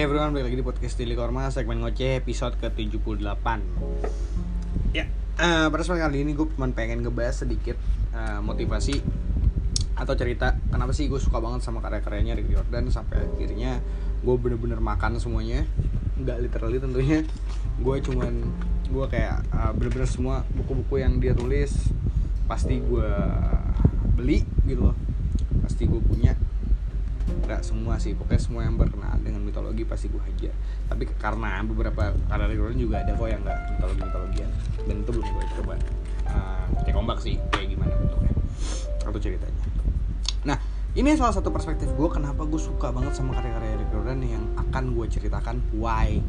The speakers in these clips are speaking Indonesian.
Hey everyone, balik lagi di podcast Tili Korma segmen ngoceh episode ke-78. Ya, eh, pada kesempatan kali ini gue cuma pengen ngebahas sedikit eh, motivasi atau cerita Kenapa sih gue suka banget sama karya-karyanya Rick Jordan Sampai akhirnya gue bener-bener makan semuanya. Nggak literally tentunya. Gue cuman, gue kayak eh, bener-bener semua buku-buku yang dia tulis Pasti gue beli gitu loh. Pasti gue punya nggak semua sih. Pokoknya semua yang berkenaan dengan mitologi pasti gue hajar tapi karena beberapa karya Jordan juga ada kok yang nggak mitologi mitologian dan itu belum gue coba. Uh, cek ombak sih kayak gimana bentuknya. Atau ceritanya. Nah ini salah satu perspektif gue kenapa gue suka banget sama karya-karya Rick Jordan yang akan gue ceritakan why.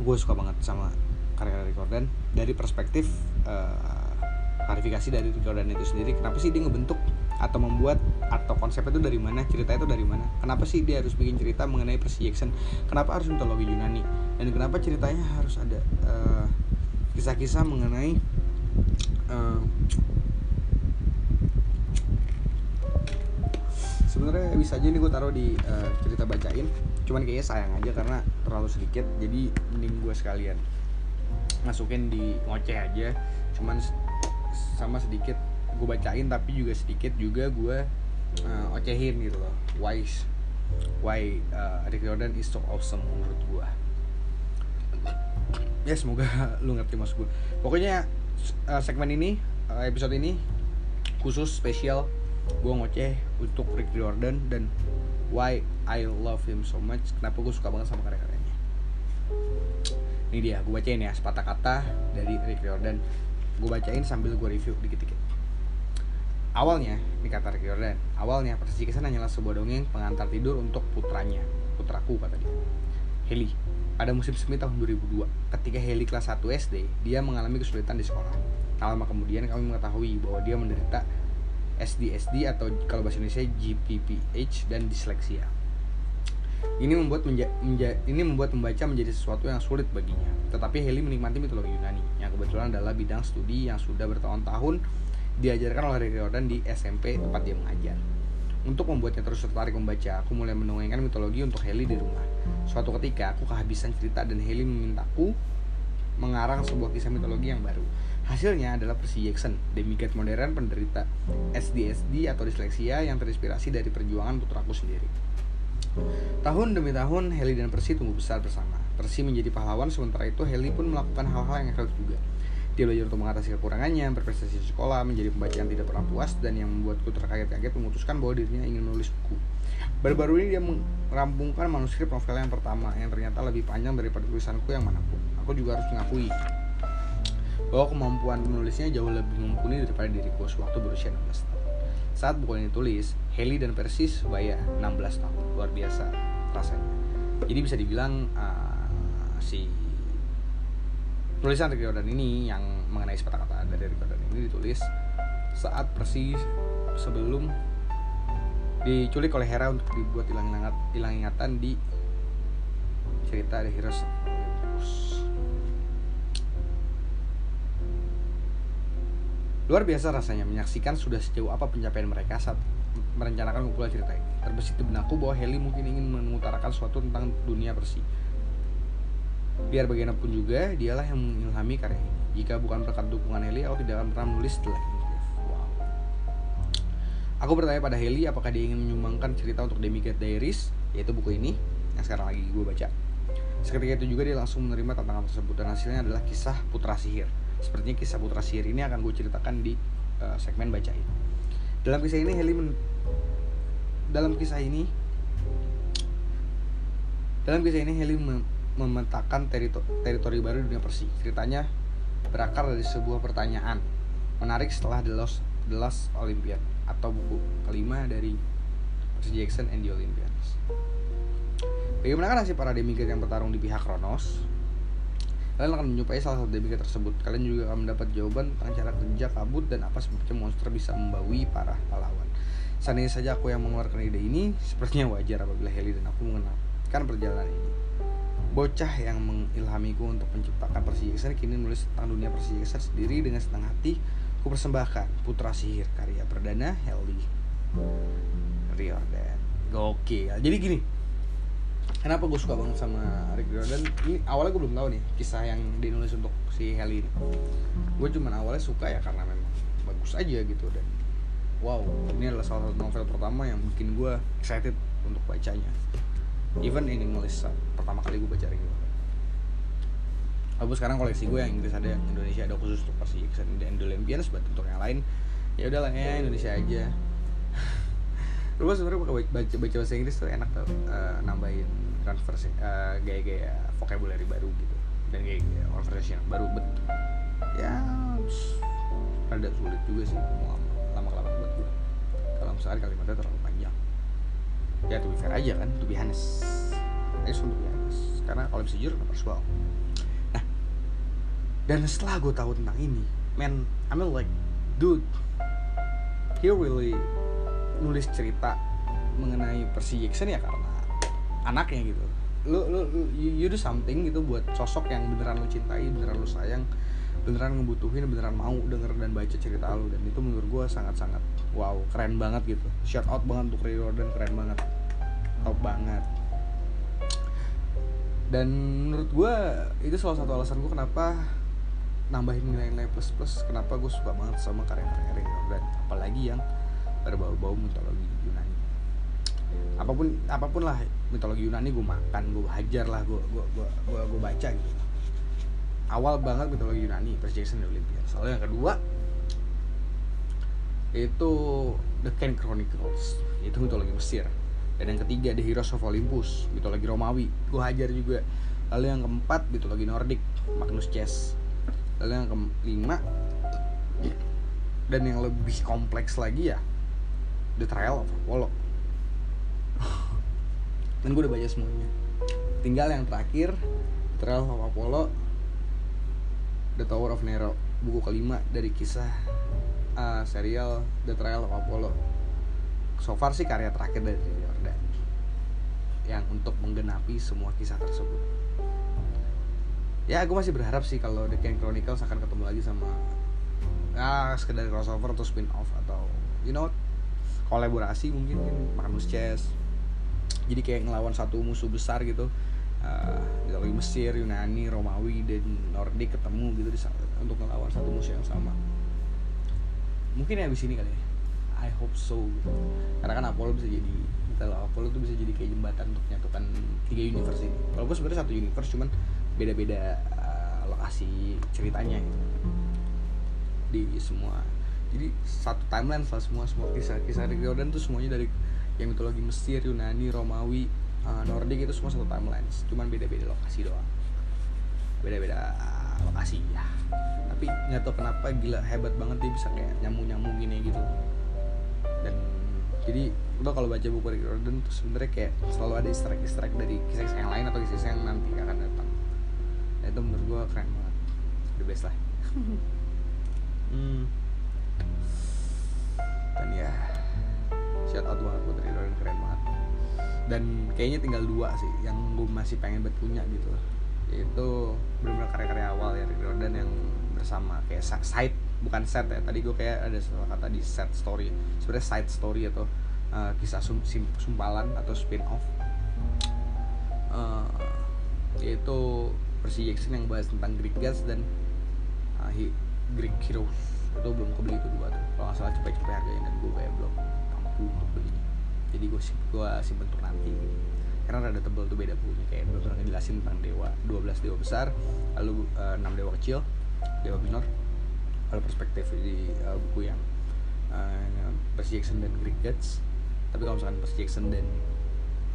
Gue suka banget sama karya Rick Jordan dari perspektif uh, klarifikasi dari Rick Jordan itu sendiri. Kenapa sih dia ngebentuk atau membuat atau konsepnya itu dari mana cerita itu dari mana? Kenapa sih dia harus bikin cerita mengenai Percy Jackson? Kenapa harus mitologi Yunani? Dan kenapa ceritanya harus ada kisah kisah-kisah mengenai uh, sebenarnya bisa aja nih gue taruh di uh, cerita bacain. Cuman kayaknya sayang aja karena terlalu sedikit jadi mending gue sekalian masukin di ngoceh aja. Cuman sama sedikit gue bacain tapi juga sedikit juga gue uh, ocehin gitu loh. Why why uh, Rick Jordan is so awesome menurut gue ya semoga lu ngerti maksud gue pokoknya uh, segmen ini uh, episode ini khusus spesial. Gue ngoceh untuk Rick Jordan dan why I love him so much. Kenapa gue suka banget sama karya-karyanya ini dia gue bacain ya sepatah kata dari Rick Jordan. Gue bacain sambil gue review dikit-dikit Awalnya, ini kata Rick Jordan, awalnya Percy Jackson hanyalah sebuah dongeng pengantar tidur untuk putranya, putraku kata dia. Heli, pada musim semi tahun 2002, ketika Heli kelas 1 SD, dia mengalami kesulitan di sekolah. Tak lama kemudian kami mengetahui bahwa dia menderita SDSD atau kalau bahasa Indonesia GPPH dan disleksia. Ini membuat menja, menja, ini membuat membaca menjadi sesuatu yang sulit baginya. Tetapi Heli menikmati mitologi Yunani, yang kebetulan adalah bidang studi yang sudah bertahun-tahun diajarkan oleh Rick Jordan di SMP tempat dia mengajar. Untuk membuatnya terus tertarik membaca, aku mulai mendongengkan mitologi untuk Heli di rumah. Suatu ketika, aku kehabisan cerita dan Heli memintaku mengarang sebuah kisah mitologi yang baru. Hasilnya adalah Percy Jackson, demigod modern penderita SDSD atau disleksia yang terinspirasi dari perjuangan putraku sendiri. Tahun demi tahun, Heli dan Percy tumbuh besar bersama. Percy menjadi pahlawan, sementara itu Heli pun melakukan hal-hal yang heroik juga. Dia belajar untuk mengatasi kekurangannya, berprestasi di sekolah, menjadi pembaca yang tidak pernah puas, dan yang membuatku terkaget-kaget memutuskan bahwa dirinya ingin menulis buku. Baru-baru ini dia merampungkan manuskrip novel yang pertama, yang ternyata lebih panjang daripada tulisanku yang mana pun. Aku juga harus mengakui bahwa kemampuan menulisnya jauh lebih mumpuni daripada diriku sewaktu berusia 16 tahun. Saat buku ini ditulis, Heli dan Persis sebaya 16 tahun. Luar biasa rasanya. Jadi bisa dibilang uh, si tulisan Rick Jordan ini yang mengenai sepatah kata dari Rick Jordan ini ditulis saat persis sebelum diculik oleh Hera untuk dibuat hilang ingat, hilang ingatan di cerita The Heroes Luar biasa rasanya menyaksikan sudah sejauh apa pencapaian mereka saat merencanakan kumpulan cerita ini. Terbesit di benakku bahwa Heli mungkin ingin mengutarakan sesuatu tentang dunia bersih Biar bagaimanapun juga, dialah yang mengilhami karya ini. Jika bukan berkat dukungan Heli, aku tidak akan pernah menulis The Legend Wow. Aku bertanya pada Heli apakah dia ingin menyumbangkan cerita untuk Demigod Diaries, yaitu buku ini yang sekarang lagi gue baca. Seketika itu juga dia langsung menerima tantangan tersebut dan hasilnya adalah kisah Putra Sihir. Sepertinya kisah Putra Sihir ini akan gue ceritakan di uh, segmen bacain. Dalam kisah ini Heli men dalam kisah ini dalam kisah ini Heli memetakan teritori, teritori baru dunia Persi. Ceritanya berakar dari sebuah pertanyaan menarik setelah The Lost, The Lost Olympian atau buku kelima dari Percy Jackson and the Olympians. Bagaimana nasib para demigod yang bertarung di pihak Kronos? Kalian akan menyupai salah satu demigod tersebut. Kalian juga akan mendapat jawaban tentang cara kerja kabut dan apa sebabnya monster bisa membawi para pahlawan. Seandainya saja aku yang mengeluarkan ide ini, sepertinya wajar apabila Heli dan aku mengenalkan perjalanan ini bocah yang mengilhamiku untuk menciptakan Jackson kini menulis tentang dunia Jackson sendiri dengan senang hati ku persembahkan Putra Sihir karya perdana Helly Riordan. Gokil. Jadi gini kenapa gue suka banget sama Rick Riordan? Ini awalnya gue belum tahu nih kisah yang dinulis untuk si Heli ini. Gue cuman awalnya suka ya karena memang bagus aja gitu dan wow ini adalah salah satu novel pertama yang bikin gue excited untuk bacanya even ini nulis pertama kali gue baca Riordan Walaupun sekarang koleksi gue yang Inggris ada, yang Indonesia ada khusus untuk Percy Jackson dan The Olympians, buat untuk yang lain ya udahlah ya Indonesia aja. Lu sebenarnya baca, baca bahasa Inggris tuh enak tau, uh, nambahin transversi uh, gaya-gaya vocabulary baru gitu dan gaya-gaya conversation baru bet ya rada sulit juga sih lama kelamaan buat gue kalau misalnya kalimatnya terlalu panjang ya to be fair aja kan to be honest. I just karena kalau bisa jujur nggak well nah dan setelah gue tahu tentang ini man I mean like dude he really nulis cerita mengenai Percy Jackson ya karena anaknya gitu. Lu, lu, lu you do something gitu buat sosok yang beneran lu cintai beneran lu sayang beneran ngebutuhin beneran mau denger dan baca cerita lu. Dan itu menurut gue sangat sangat wow keren banget gitu. Shout out banget untuk Ray Jordan keren banget top banget. Dan menurut gue itu salah satu alasan gue kenapa nambahin nilai-nilai plus plus kenapa gue suka banget sama karya-karya Ray Jordan apalagi yang berbau-bau mitologi Yunani. Apa pun apa pun lah mitologi Yunani gue makan gue hajar lah gue gue gue gue, gue baca gitu. Awal banget mitologi Yunani Percy Jackson dan Olympia. Soalnya yang kedua itu The Ken Chronicles itu mitologi Mesir dan yang ketiga The Heroes of Olympus mitologi Romawi. Gue hajar juga. Lalu yang keempat mitologi Nordik Magnus Chess. Lalu yang kelima dan yang lebih kompleks lagi ya The Trial of Apollo. Dan gue udah baca semuanya. Tinggal yang terakhir The Trial of Apollo The Tower of Nero. Buku kelima dari kisah uh, serial The Trial of Apollo. So far sih karya terakhir dari yang untuk menggenapi semua kisah tersebut. Ya gue masih berharap sih kalau The King Chronicles akan ketemu lagi sama ah sekedar crossover atau spin off atau you know kolaborasi mungkin kan Magnus Chess. Jadi kayak ngelawan satu musuh besar gitu. Uh, mitologi Mesir, Yunani, Romawi dan Nordik ketemu gitu di, untuk ngelawan satu musuh yang sama. Mungkin ya abis ini kali ya I hope so. Karena kan Apollo bisa jadi kalau Apollo tuh bisa jadi kayak jembatan untuk menyatukan tiga universe ini. Walaupun sebenarnya satu universe cuman beda-beda uh, lokasi ceritanya. Gitu di semua jadi satu timeline lah semua semua kisah kisah Rick Jordan tuh semuanya dari yang mitologi Mesir, Yunani, Romawi, uh, Nordik itu semua satu timeline. Cuman beda-beda lokasi doang. Beda-beda lokasi ya. Tapi nggak tahu kenapa gila hebat banget dia bisa kayak nyambung gini gitu jadi lo kalau baca buku Rick Jordan tuh sebenarnya kayak selalu ada easter egg easter egg dari kisah-kisah yang lain atau kisah-kisah yang nanti akan datang. Dan itu menurut gue keren banget. The best lah. Hmm. dan ya shout out banget buat Rick Jordan keren banget. Dan kayaknya tinggal dua sih yang gue masih pengen buat punya gitu. Yaitu benar-benar karya-karya awal ya Rick Jordan yang bersama kayak side bukan set ya tadi gue kayak ada salah kata di set story sebenarnya side story atau uh, kisah sum, sim, sumpalan atau spin off uh, yaitu Percy Jackson yang bahas tentang Greek gods dan uh, Greek heroes itu belum kebeli itu dua tuh. Kalau nggak salah cepet-cepet harganya dan gue kayak belum mampu untuk belinya jadi gue gue simpen untuk nanti. Karena rada tebel tuh beda bukunya kayak bener-bener ngejelasin tentang dewa. 12 dewa besar lalu uh, 6 dewa kecil dewa minor kalau perspektif di uh, buku yang uh, Percy Jackson dan Greek Gods. Tapi kalau misalkan Percy Jackson dan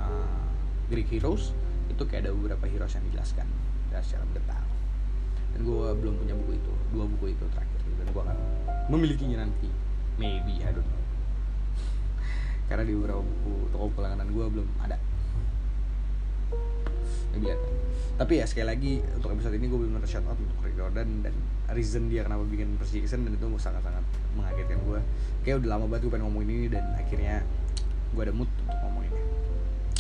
uh, Greek Heroes itu kayak ada beberapa heroes yang dijelaskan secara detail. Dan gue belum punya buku itu dua buku itu terakhir dan gue akan memilikinya nanti. Maybe I don't know. Karena di beberapa buku toko pelangganan gue belum ada ada tapi ya sekali lagi untuk episode ini gue benar shout out untuk Rick Jordan dan reason dia kenapa bikin Percy Jackson dan itu sangat-sangat mengagetkan gue kayak udah lama banget gue pengen ngomongin ini dan akhirnya gue ada mood untuk ngomongin ini.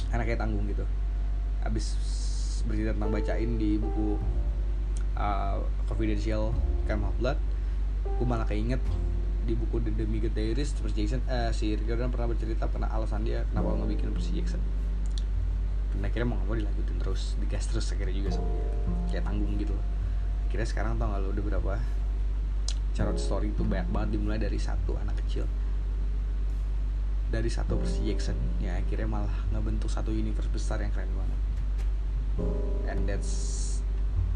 Karena kayak tanggung gitu. Abis bercerita tentang bacain di buku uh, Confidential Camp of Blood gue malah keinget di buku The Demi Diaries Percy Jackson uh, si Rick Jordan pernah bercerita pernah alasan dia kenapa ngebikin Percy Jackson dan akhirnya mau nggak mau dilanjutin terus digas terus akhirnya juga sama dia. Kayak tanggung gitu akhirnya sekarang tau gak lo udah berapa? Charlotte Story itu banyak banget dimulai dari satu anak kecil. Dari satu Percy Jackson. Ya akhirnya malah ngebentuk satu universe besar yang keren banget. And that's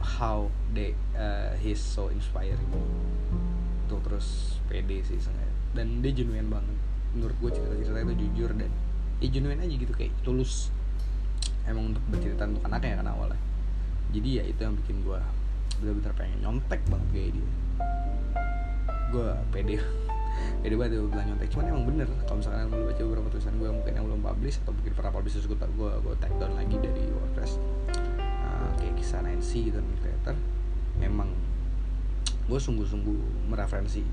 how they uh, he's so inspiring tuh terus pede sih sengaja dan dia genuine banget. Menurut gue cerita cerita itu jujur dan ya genuine aja gitu kayak tulus emang untuk bercerita untuk anaknya kan awalnya. Jadi ya itu yang bikin gue bener-bener pengen nyontek banget kayak dia. Gue pede. Pede banget gue bilang nyontek. Cuman emang bener kalau misalkan lu baca beberapa tulisan gue mungkin yang belum publish atau mungkin pernah publish terus gue gue gue down lagi dari WordPress uh, kayak kisah Nancy gitu dan creator memang gue sungguh-sungguh mereferensi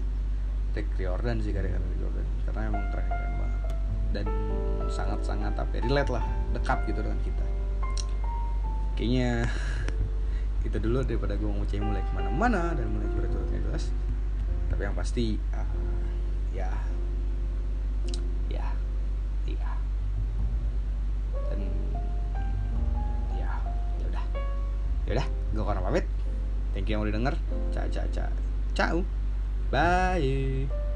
Rick Riordan sih karya Rick Riordan. Karena emang keren-keren banget. Dan sangat-sangat apa ya, relate lah dekat gitu dengan kita kayaknya itu dulu daripada gue cek mulai ke mana-mana dan mulai curhat-curhatnya jelas. Tapi yang pasti uh, ya ya iya. Dan ya ya udah. Ya udah gue korang pamit. Thank you yang udah denger. Ca ca ca ciao bye